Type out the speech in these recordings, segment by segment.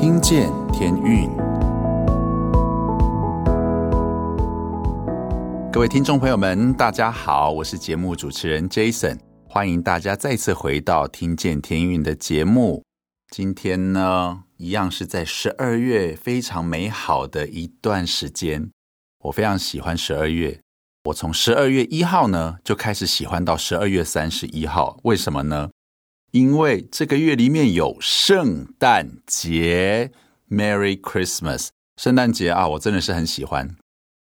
听见天运，各位听众朋友们，大家好，我是节目主持人 Jason，欢迎大家再次回到《听见天运》的节目。今天呢，一样是在十二月非常美好的一段时间，我非常喜欢十二月。我从十二月一号呢就开始喜欢到十二月三十一号，为什么呢？因为这个月里面有圣诞节，Merry Christmas，圣诞节啊，我真的是很喜欢。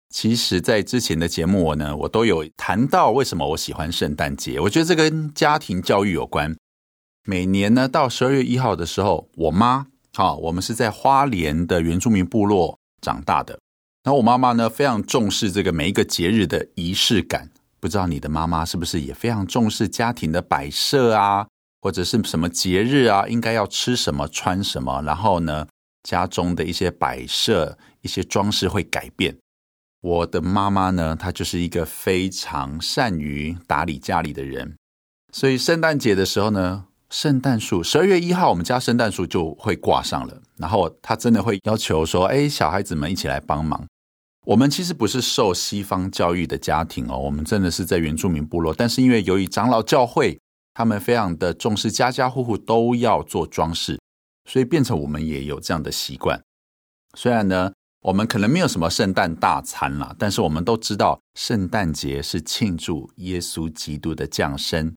其实，在之前的节目我呢，我都有谈到为什么我喜欢圣诞节。我觉得这跟家庭教育有关。每年呢，到十二月一号的时候，我妈，啊，我们是在花莲的原住民部落长大的。然后我妈妈呢，非常重视这个每一个节日的仪式感。不知道你的妈妈是不是也非常重视家庭的摆设啊，或者是什么节日啊，应该要吃什么、穿什么？然后呢，家中的一些摆设、一些装饰会改变。我的妈妈呢，她就是一个非常善于打理家里的人。所以圣诞节的时候呢，圣诞树十二月一号，我们家圣诞树就会挂上了。然后她真的会要求说：“哎，小孩子们一起来帮忙。”我们其实不是受西方教育的家庭哦，我们真的是在原住民部落。但是因为由于长老教会，他们非常的重视家家户户都要做装饰，所以变成我们也有这样的习惯。虽然呢，我们可能没有什么圣诞大餐啦，但是我们都知道圣诞节是庆祝耶稣基督的降生。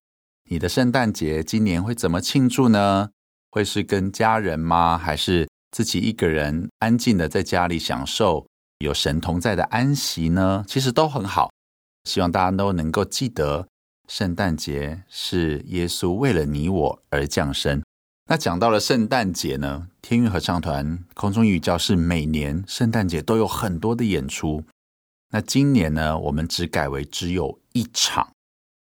你的圣诞节今年会怎么庆祝呢？会是跟家人吗？还是自己一个人安静的在家里享受？有神同在的安息呢，其实都很好。希望大家都能够记得，圣诞节是耶稣为了你我而降生。那讲到了圣诞节呢，天韵合唱团空中语教室每年圣诞节都有很多的演出。那今年呢，我们只改为只有一场。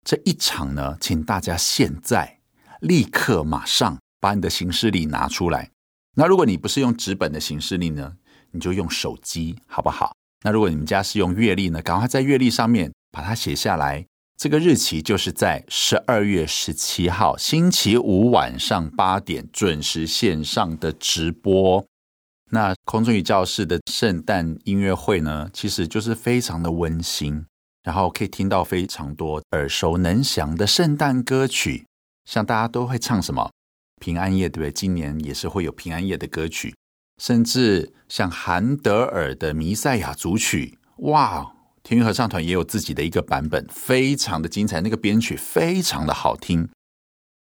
这一场呢，请大家现在立刻马上把你的行事历拿出来。那如果你不是用纸本的行事历呢？你就用手机好不好？那如果你们家是用月历呢？赶快在月历上面把它写下来。这个日期就是在十二月十七号星期五晚上八点准时线上的直播。那空中语教室的圣诞音乐会呢，其实就是非常的温馨，然后可以听到非常多耳熟能详的圣诞歌曲，像大家都会唱什么平安夜，对不对？今年也是会有平安夜的歌曲。甚至像韩德尔的《弥赛亚》组曲，哇！天韵合唱团也有自己的一个版本，非常的精彩，那个编曲非常的好听。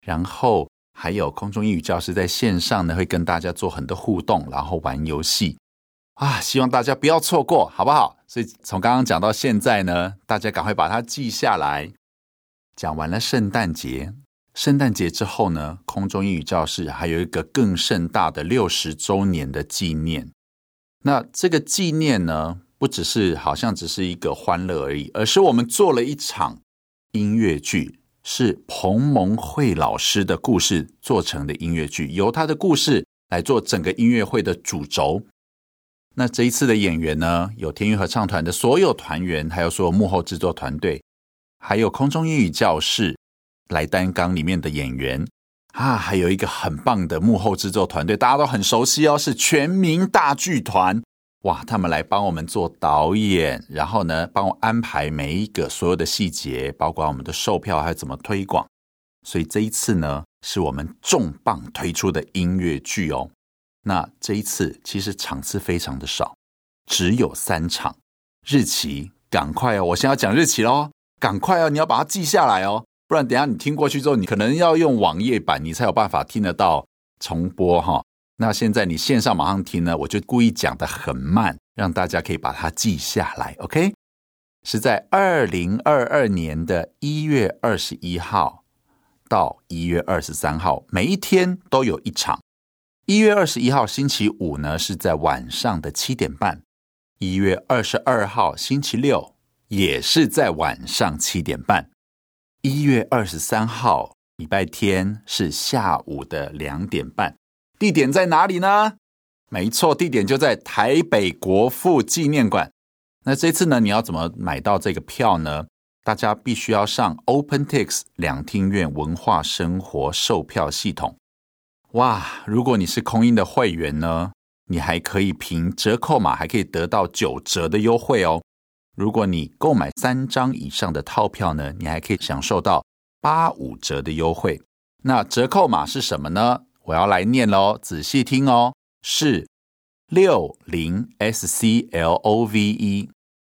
然后还有空中英语教室在线上呢，会跟大家做很多互动，然后玩游戏啊！希望大家不要错过，好不好？所以从刚刚讲到现在呢，大家赶快把它记下来。讲完了圣诞节。圣诞节之后呢，空中英语教室还有一个更盛大的六十周年的纪念。那这个纪念呢，不只是好像只是一个欢乐而已，而是我们做了一场音乐剧，是彭蒙慧老师的故事做成的音乐剧，由他的故事来做整个音乐会的主轴。那这一次的演员呢，有天韵合唱团的所有团员，还有所有幕后制作团队，还有空中英语教室。来担纲里面的演员啊，还有一个很棒的幕后制作团队，大家都很熟悉哦，是全民大剧团。哇，他们来帮我们做导演，然后呢，帮我安排每一个所有的细节，包括我们的售票还有怎么推广。所以这一次呢，是我们重磅推出的音乐剧哦。那这一次其实场次非常的少，只有三场。日期赶快哦，我先要讲日期喽，赶快哦，你要把它记下来哦。不然，等下你听过去之后，你可能要用网页版，你才有办法听得到重播哈。那现在你线上马上听呢，我就故意讲的很慢，让大家可以把它记下来。OK，是在二零二二年的一月二十一号到一月二十三号，每一天都有一场。一月二十一号星期五呢，是在晚上的七点半；一月二十二号星期六也是在晚上七点半。一月二十三号礼拜天是下午的两点半，地点在哪里呢？没错，地点就在台北国父纪念馆。那这次呢，你要怎么买到这个票呢？大家必须要上 OpenTix 两厅院文化生活售票系统。哇，如果你是空音的会员呢，你还可以凭折扣码还可以得到九折的优惠哦。如果你购买三张以上的套票呢，你还可以享受到八五折的优惠。那折扣码是什么呢？我要来念喽，仔细听哦，是六零 S C L O V E，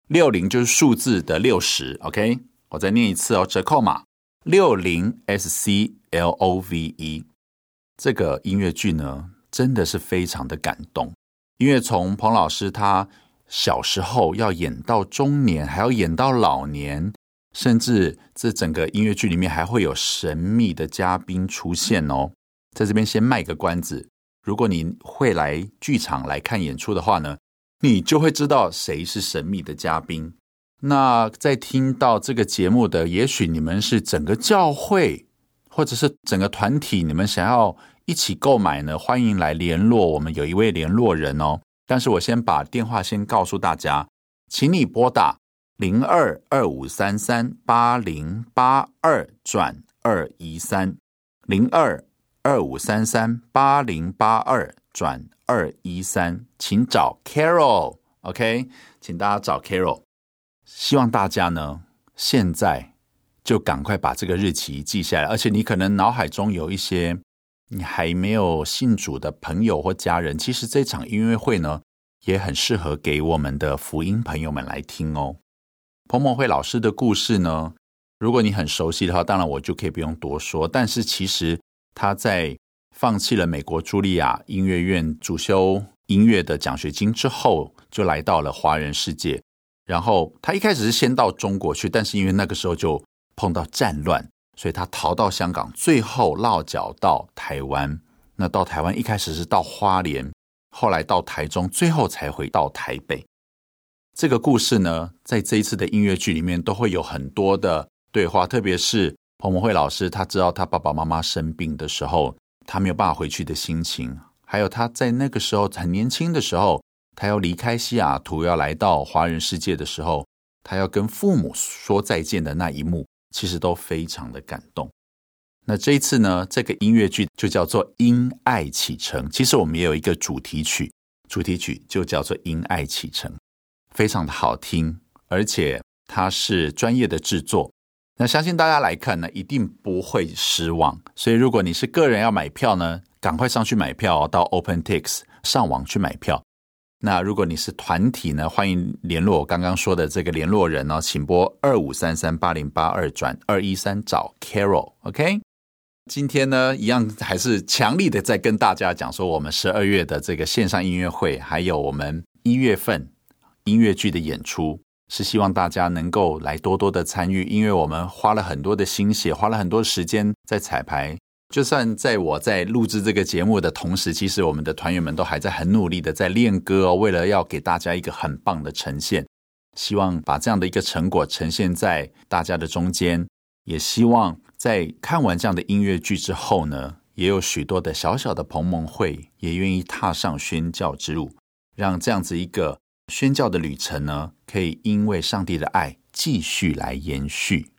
六零就是数字的六十，OK，我再念一次哦，折扣码六零 S C L O V E。这个音乐剧呢，真的是非常的感动，因为从彭老师他。小时候要演到中年，还要演到老年，甚至这整个音乐剧里面还会有神秘的嘉宾出现哦。在这边先卖个关子，如果你会来剧场来看演出的话呢，你就会知道谁是神秘的嘉宾。那在听到这个节目的，也许你们是整个教会，或者是整个团体，你们想要一起购买呢，欢迎来联络我们，有一位联络人哦。但是我先把电话先告诉大家，请你拨打零二二五三三八零八二转二一三零二二五三三八零八二转二一三，请找 Carol，OK，请大家找 Carol。希望大家呢现在就赶快把这个日期记下来，而且你可能脑海中有一些。你还没有信主的朋友或家人，其实这场音乐会呢，也很适合给我们的福音朋友们来听哦。彭蒙惠老师的故事呢，如果你很熟悉的话，当然我就可以不用多说。但是其实他在放弃了美国茱莉亚音乐院主修音乐的奖学金之后，就来到了华人世界。然后他一开始是先到中国去，但是因为那个时候就碰到战乱。所以他逃到香港，最后落脚到台湾。那到台湾一开始是到花莲，后来到台中，最后才回到台北。这个故事呢，在这一次的音乐剧里面都会有很多的对话，特别是彭文慧老师，他知道他爸爸妈妈生病的时候，他没有办法回去的心情，还有他在那个时候很年轻的时候，他要离开西雅图，要来到华人世界的时候，他要跟父母说再见的那一幕。其实都非常的感动。那这一次呢，这个音乐剧就叫做《因爱启程》。其实我们也有一个主题曲，主题曲就叫做《因爱启程》，非常的好听，而且它是专业的制作。那相信大家来看呢，一定不会失望。所以如果你是个人要买票呢，赶快上去买票，到 OpenTix 上网去买票。那如果你是团体呢，欢迎联络我刚刚说的这个联络人哦，请拨二五三三八零八二转二一三找 Carol，OK？今天呢，一样还是强力的在跟大家讲说，我们十二月的这个线上音乐会，还有我们一月份音乐剧的演出，是希望大家能够来多多的参与，因为我们花了很多的心血，花了很多时间在彩排。就算在我在录制这个节目的同时，其实我们的团员们都还在很努力的在练歌哦，为了要给大家一个很棒的呈现，希望把这样的一个成果呈现在大家的中间，也希望在看完这样的音乐剧之后呢，也有许多的小小的彭蒙会也愿意踏上宣教之路，让这样子一个宣教的旅程呢，可以因为上帝的爱继续来延续。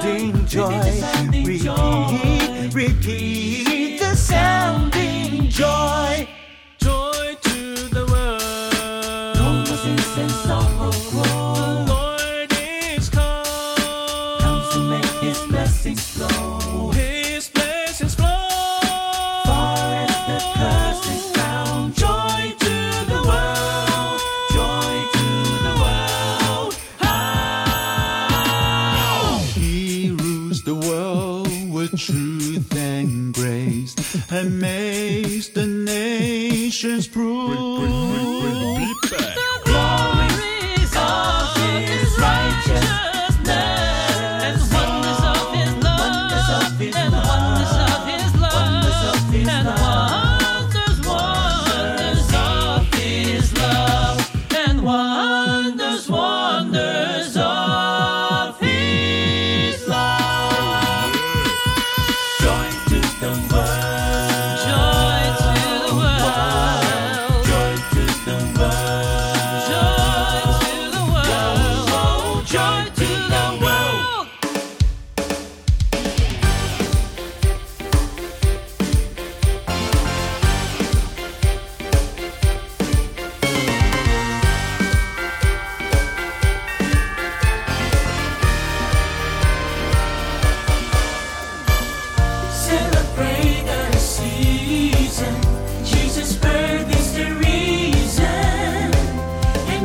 sounding joy. Repeat, repeat the sounding joy.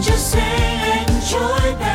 just say enjoy that.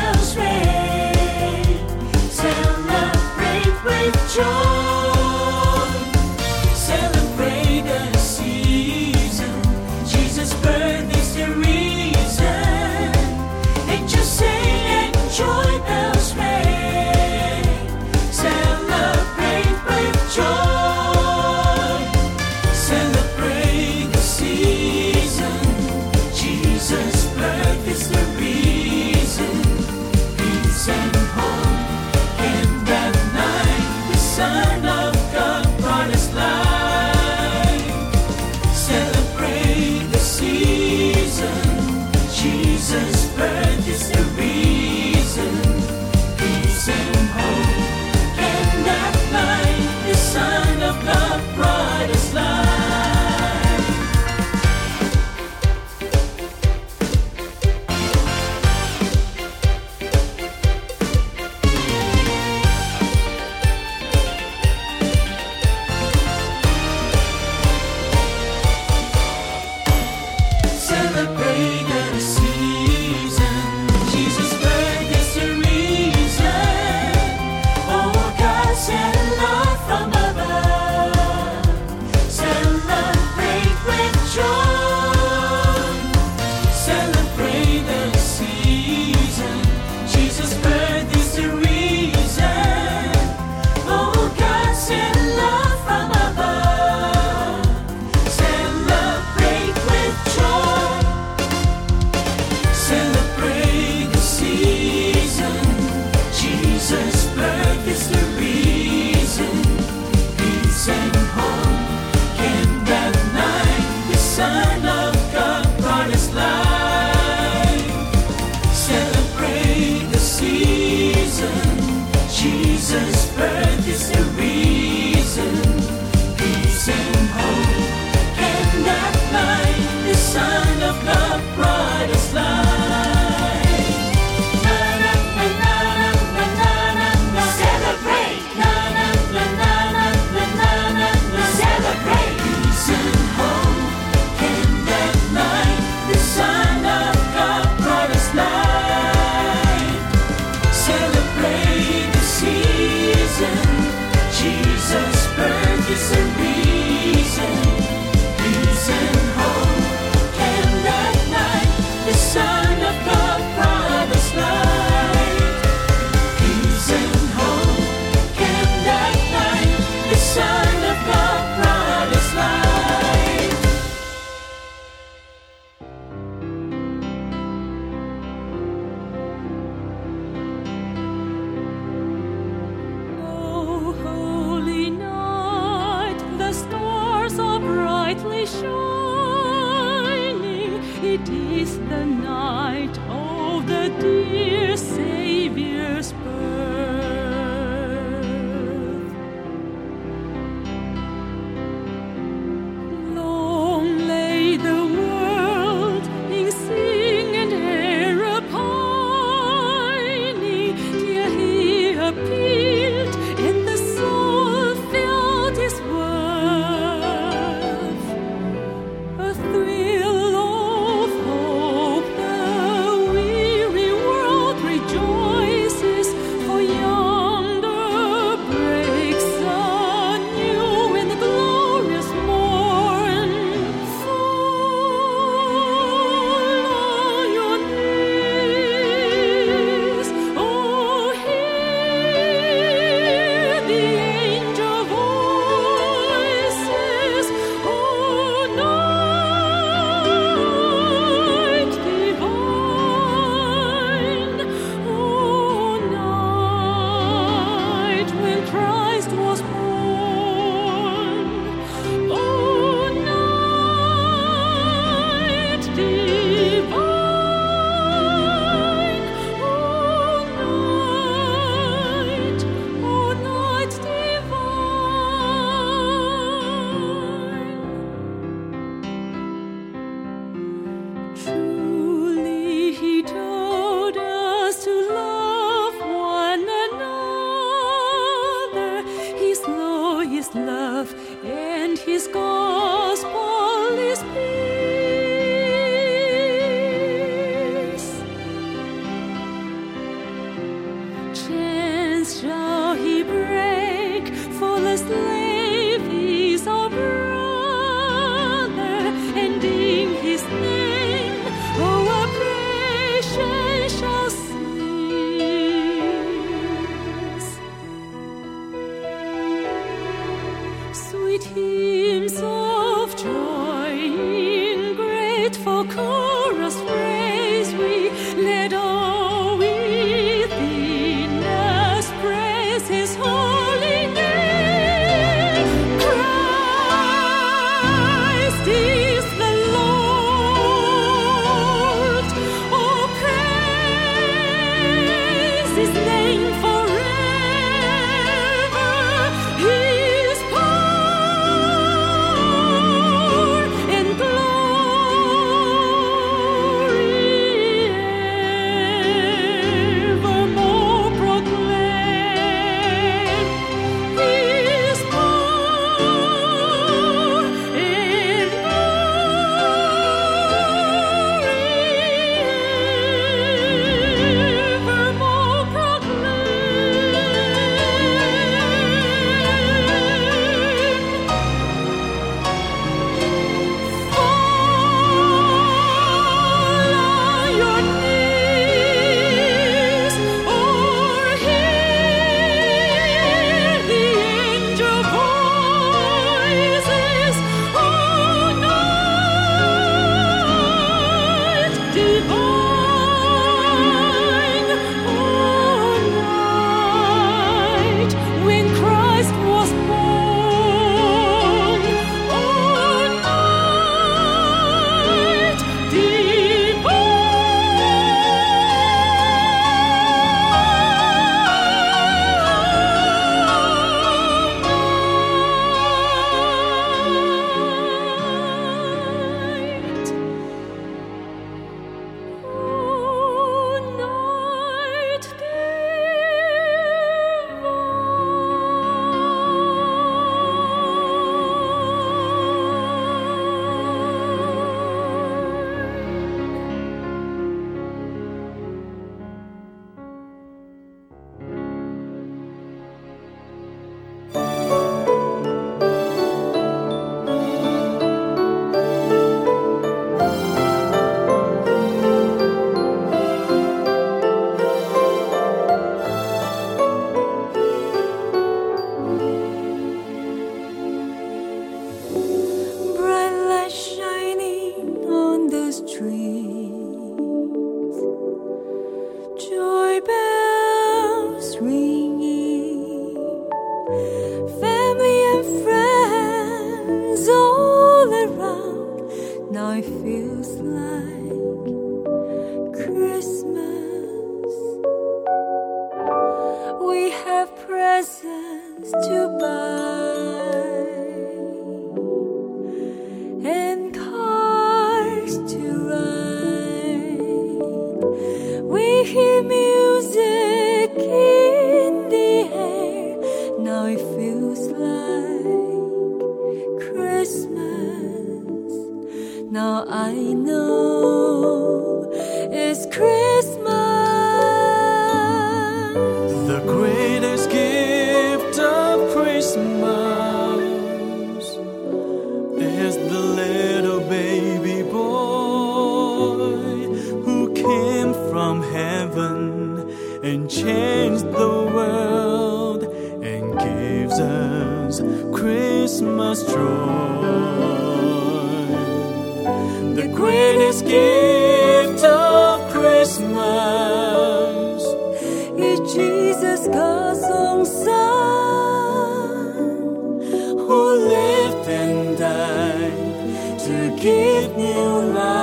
give new life.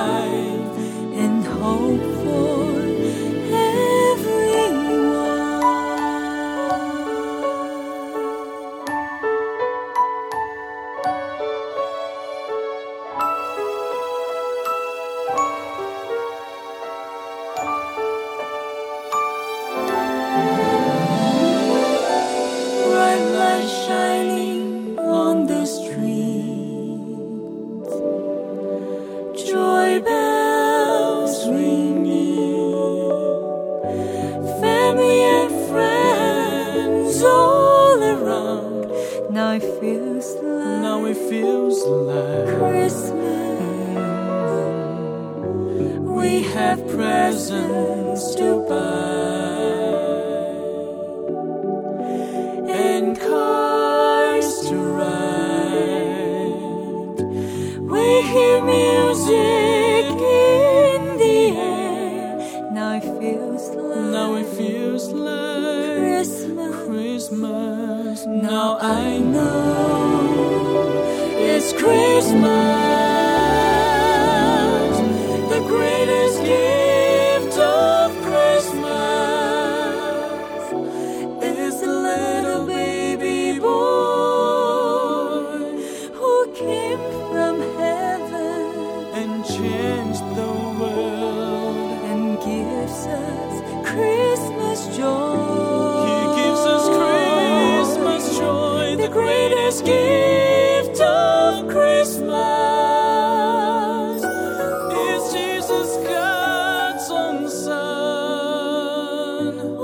sun.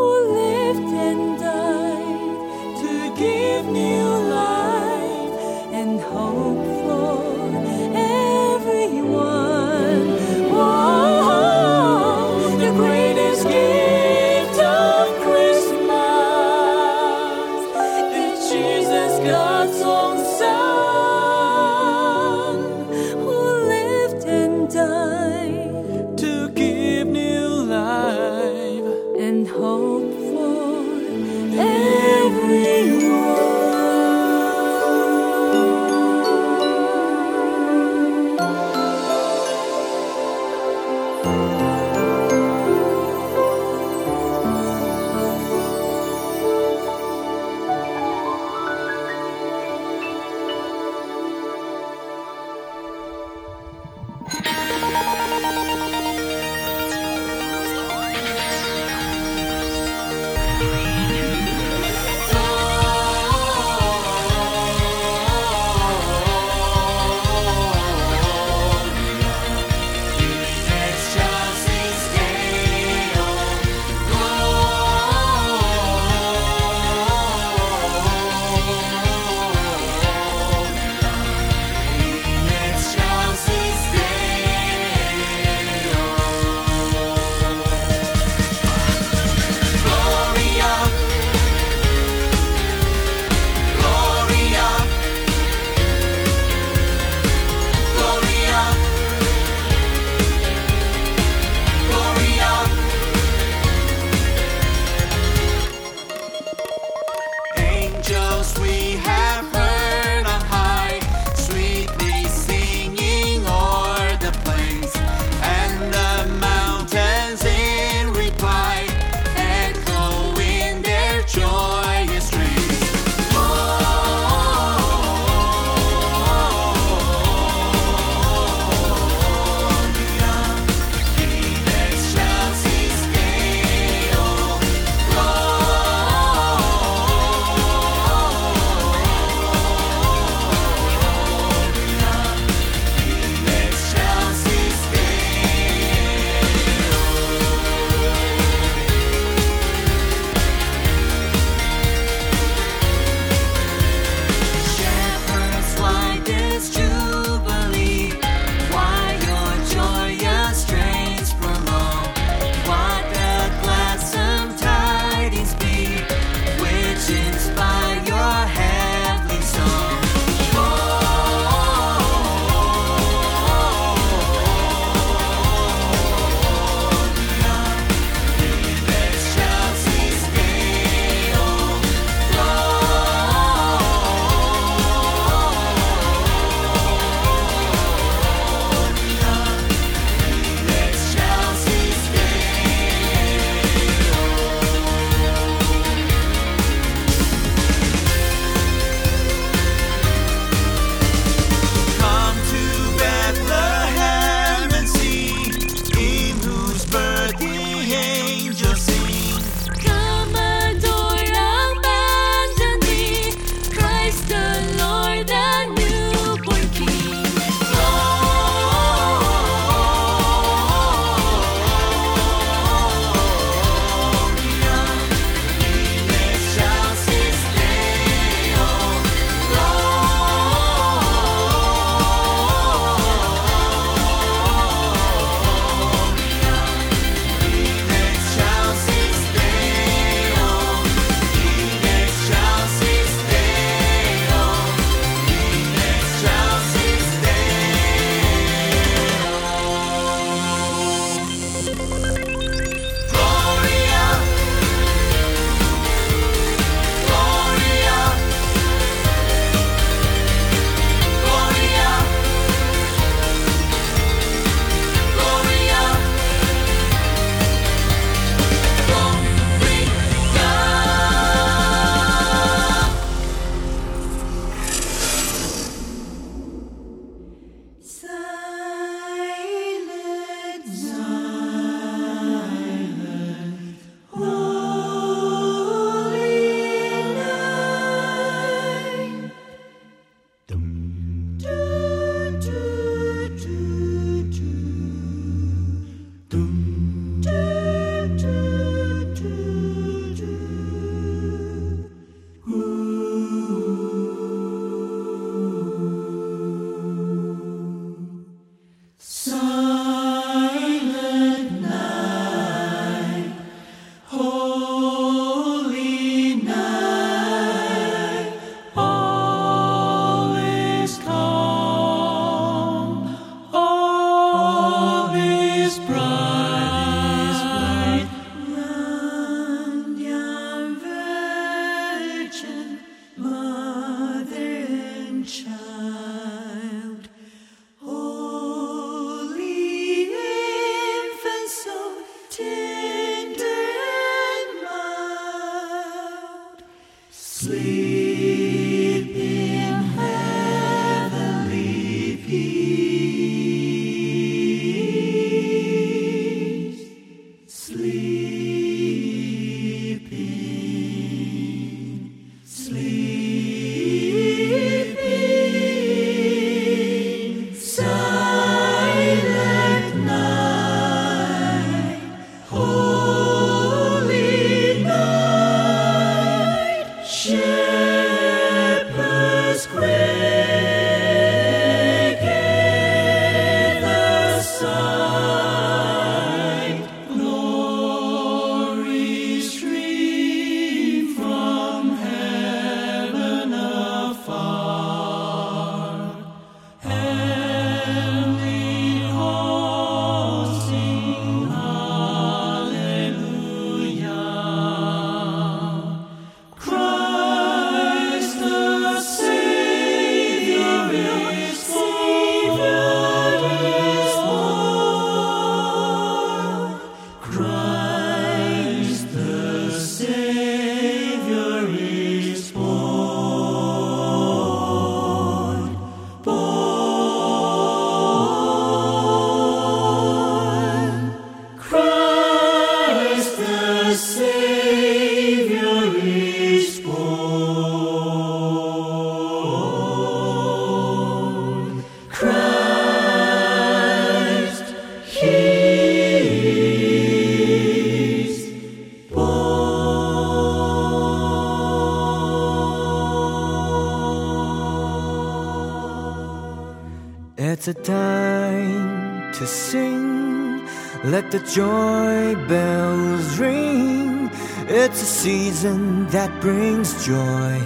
It's a time to sing. Let the joy bells ring. It's a season that brings joy.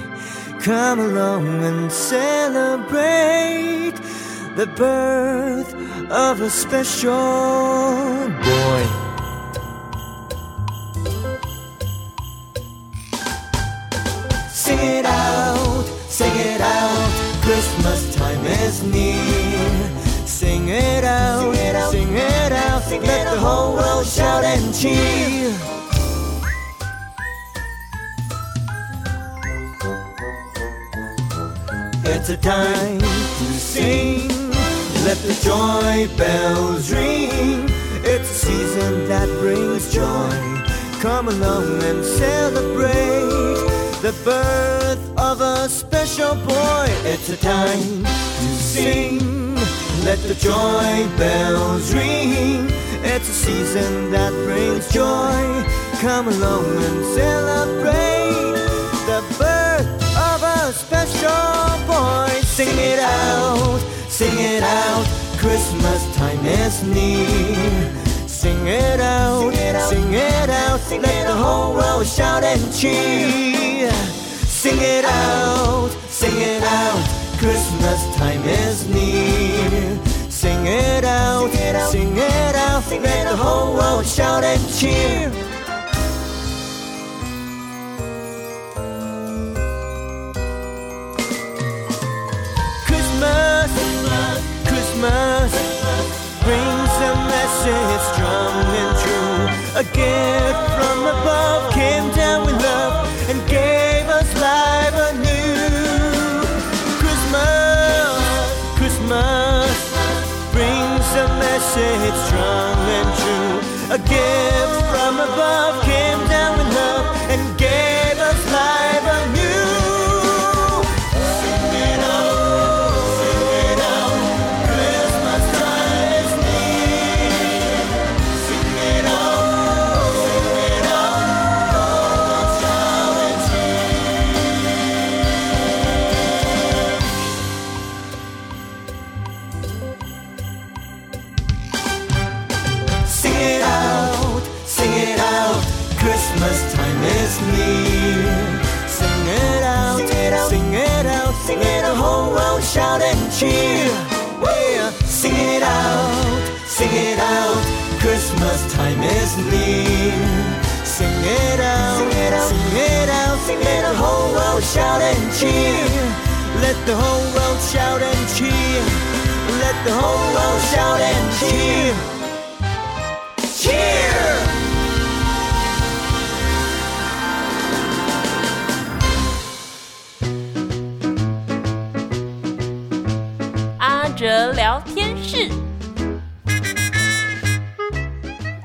Come along and celebrate the birth of a special boy. Sing it out, sing it out. Christmas time is near. Sing it out, sing it out, sing it out. Sing Let it the whole world shout and cheer. It's a time to sing. Let the joy bells ring. It's a season that brings joy. Come along and celebrate the birth of a special boy. It's a time to sing. Let the joy bells ring. It's a season that brings joy. Come along and celebrate the birth of a special boy. Sing it out, sing it out. Christmas time is near. Sing it out, sing it out, Let the whole world shout and cheer. Sing it out, sing it out. Christmas time is near. Sing it out, sing it out, sing it out. Sing Let the whole world shout and cheer. Christmas, Christmas brings a message strong and true. A gift from above came message strong and true. A gift from above shout and cheer. Let the whole world shout and cheer. Let the whole world shout and cheer. Cheer! 阿哲聊天室，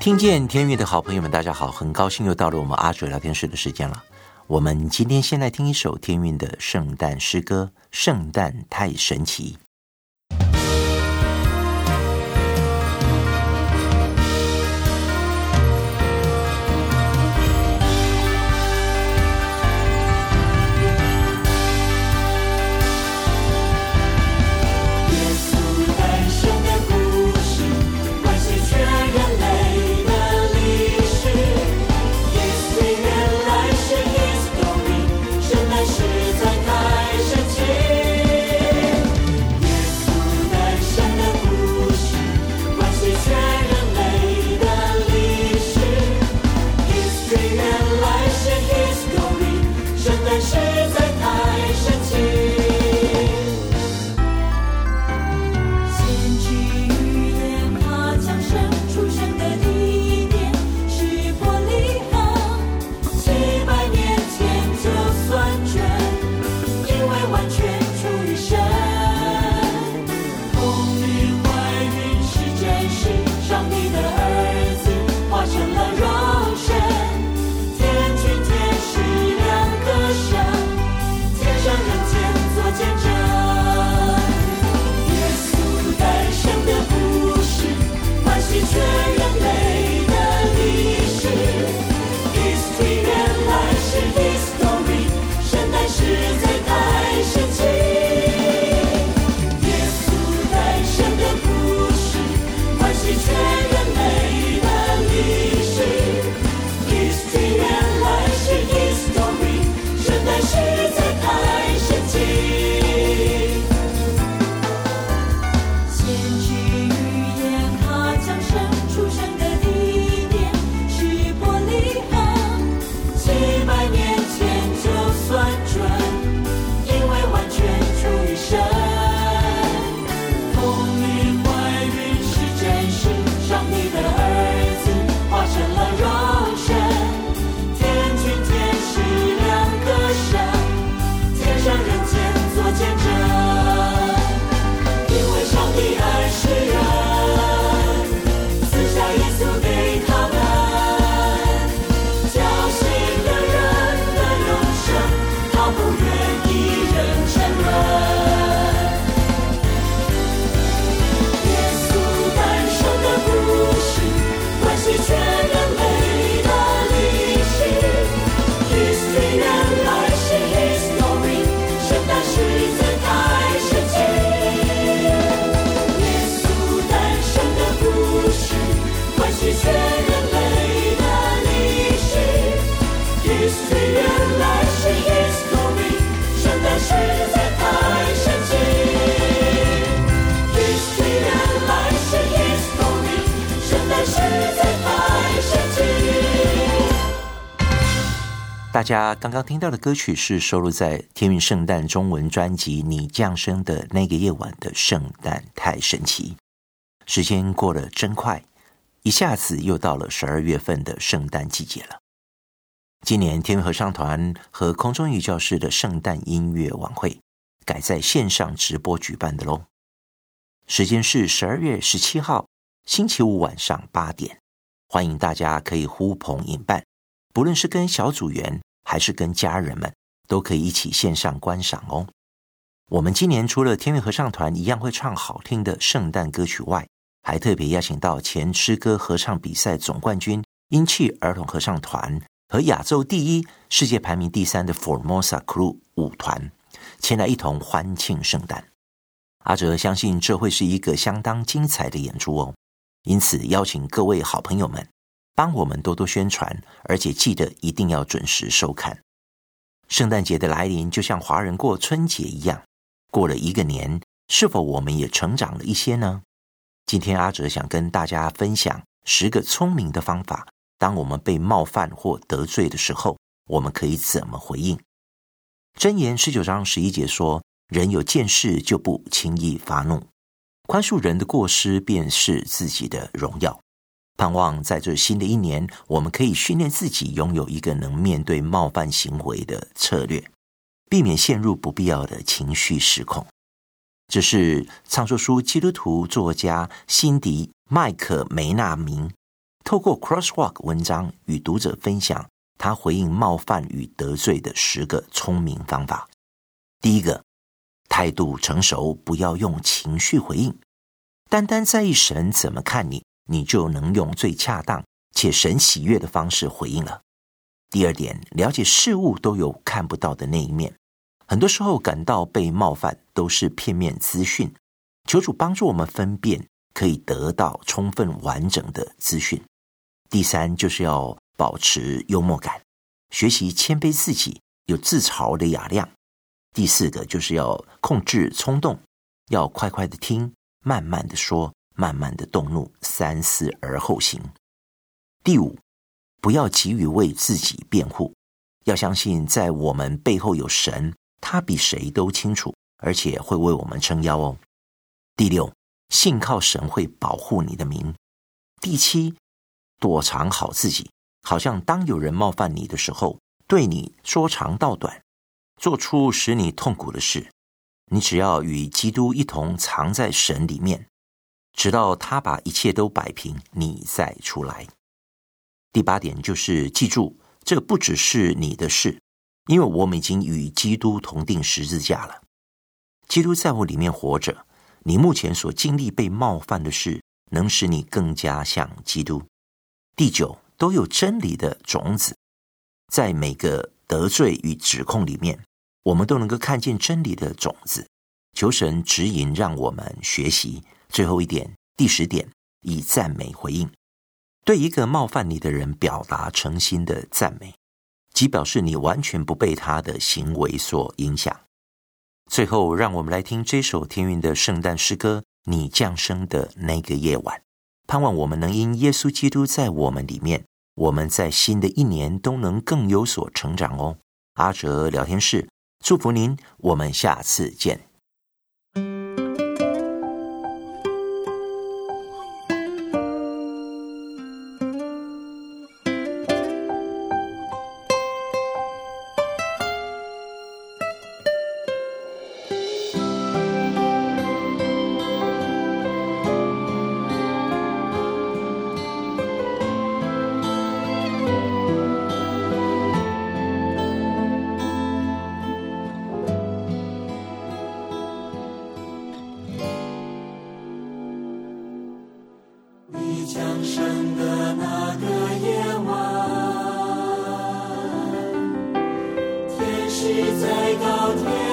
听见天韵的好朋友们，大家好，很高兴又到了我们阿哲聊天室的时间了。我们今天先来听一首天韵的圣诞诗歌《圣诞太神奇》。刚听到的歌曲是收录在天韵圣诞中文专辑《你降生的那个夜晚》的《圣诞太神奇》。时间过得真快，一下子又到了十二月份的圣诞季节了。今年天韵合唱团和空中语教室的圣诞音乐晚会改在线上直播举办的喽。时间是十二月十七号星期五晚上八点，欢迎大家可以呼朋引伴。不论是跟小组员还是跟家人们，都可以一起线上观赏哦。我们今年除了天韵合唱团一样会唱好听的圣诞歌曲外，还特别邀请到前诗歌合唱比赛总冠军英气儿童合唱团和亚洲第一、世界排名第三的 Formosa Crew 舞团前来一同欢庆圣诞。阿哲相信这会是一个相当精彩的演出哦，因此邀请各位好朋友们。帮我们多多宣传，而且记得一定要准时收看。圣诞节的来临，就像华人过春节一样，过了一个年，是否我们也成长了一些呢？今天阿哲想跟大家分享十个聪明的方法，当我们被冒犯或得罪的时候，我们可以怎么回应？箴言十九章十一节说：“人有见识就不轻易发怒，宽恕人的过失，便是自己的荣耀。”盼望在这新的一年，我们可以训练自己拥有一个能面对冒犯行为的策略，避免陷入不必要的情绪失控。这是唱说书基督徒作家辛迪麦克梅纳明透过 Crosswalk 文章与读者分享他回应冒犯与得罪的十个聪明方法。第一个，态度成熟，不要用情绪回应，单单在意神怎么看你。你就能用最恰当且神喜悦的方式回应了。第二点，了解事物都有看不到的那一面，很多时候感到被冒犯都是片面资讯。求主帮助我们分辨，可以得到充分完整的资讯。第三，就是要保持幽默感，学习谦卑自己，有自嘲的雅量。第四个，就是要控制冲动，要快快的听，慢慢的说。慢慢的动怒，三思而后行。第五，不要急于为自己辩护，要相信在我们背后有神，他比谁都清楚，而且会为我们撑腰哦。第六，信靠神会保护你的名。第七，躲藏好自己，好像当有人冒犯你的时候，对你说长道短，做出使你痛苦的事，你只要与基督一同藏在神里面。直到他把一切都摆平，你再出来。第八点就是记住，这不只是你的事，因为我们已经与基督同钉十字架了。基督在我里面活着，你目前所经历被冒犯的事，能使你更加像基督。第九，都有真理的种子，在每个得罪与指控里面，我们都能够看见真理的种子。求神指引，让我们学习。最后一点，第十点，以赞美回应，对一个冒犯你的人表达诚心的赞美，即表示你完全不被他的行为所影响。最后，让我们来听这首天韵的圣诞诗歌《你降生的那个夜晚》，盼望我们能因耶稣基督在我们里面，我们在新的一年都能更有所成长哦。阿哲聊天室祝福您，我们下次见。志在高天。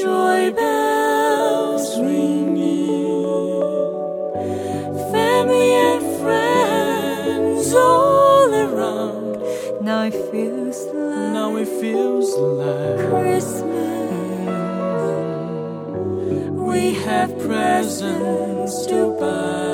joy bells ringing, family and friends all around. Now it feels like now it feels like Christmas. We have presents to buy.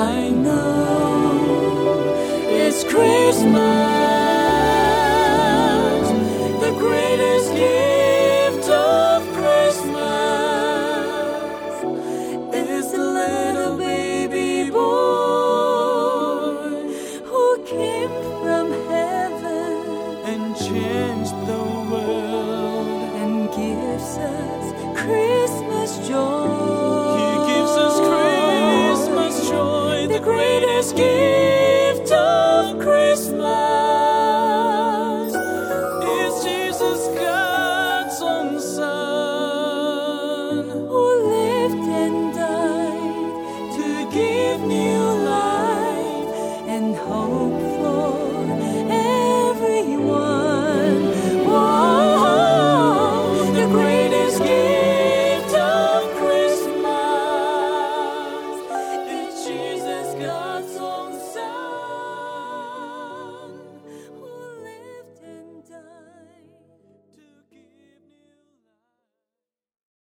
I know.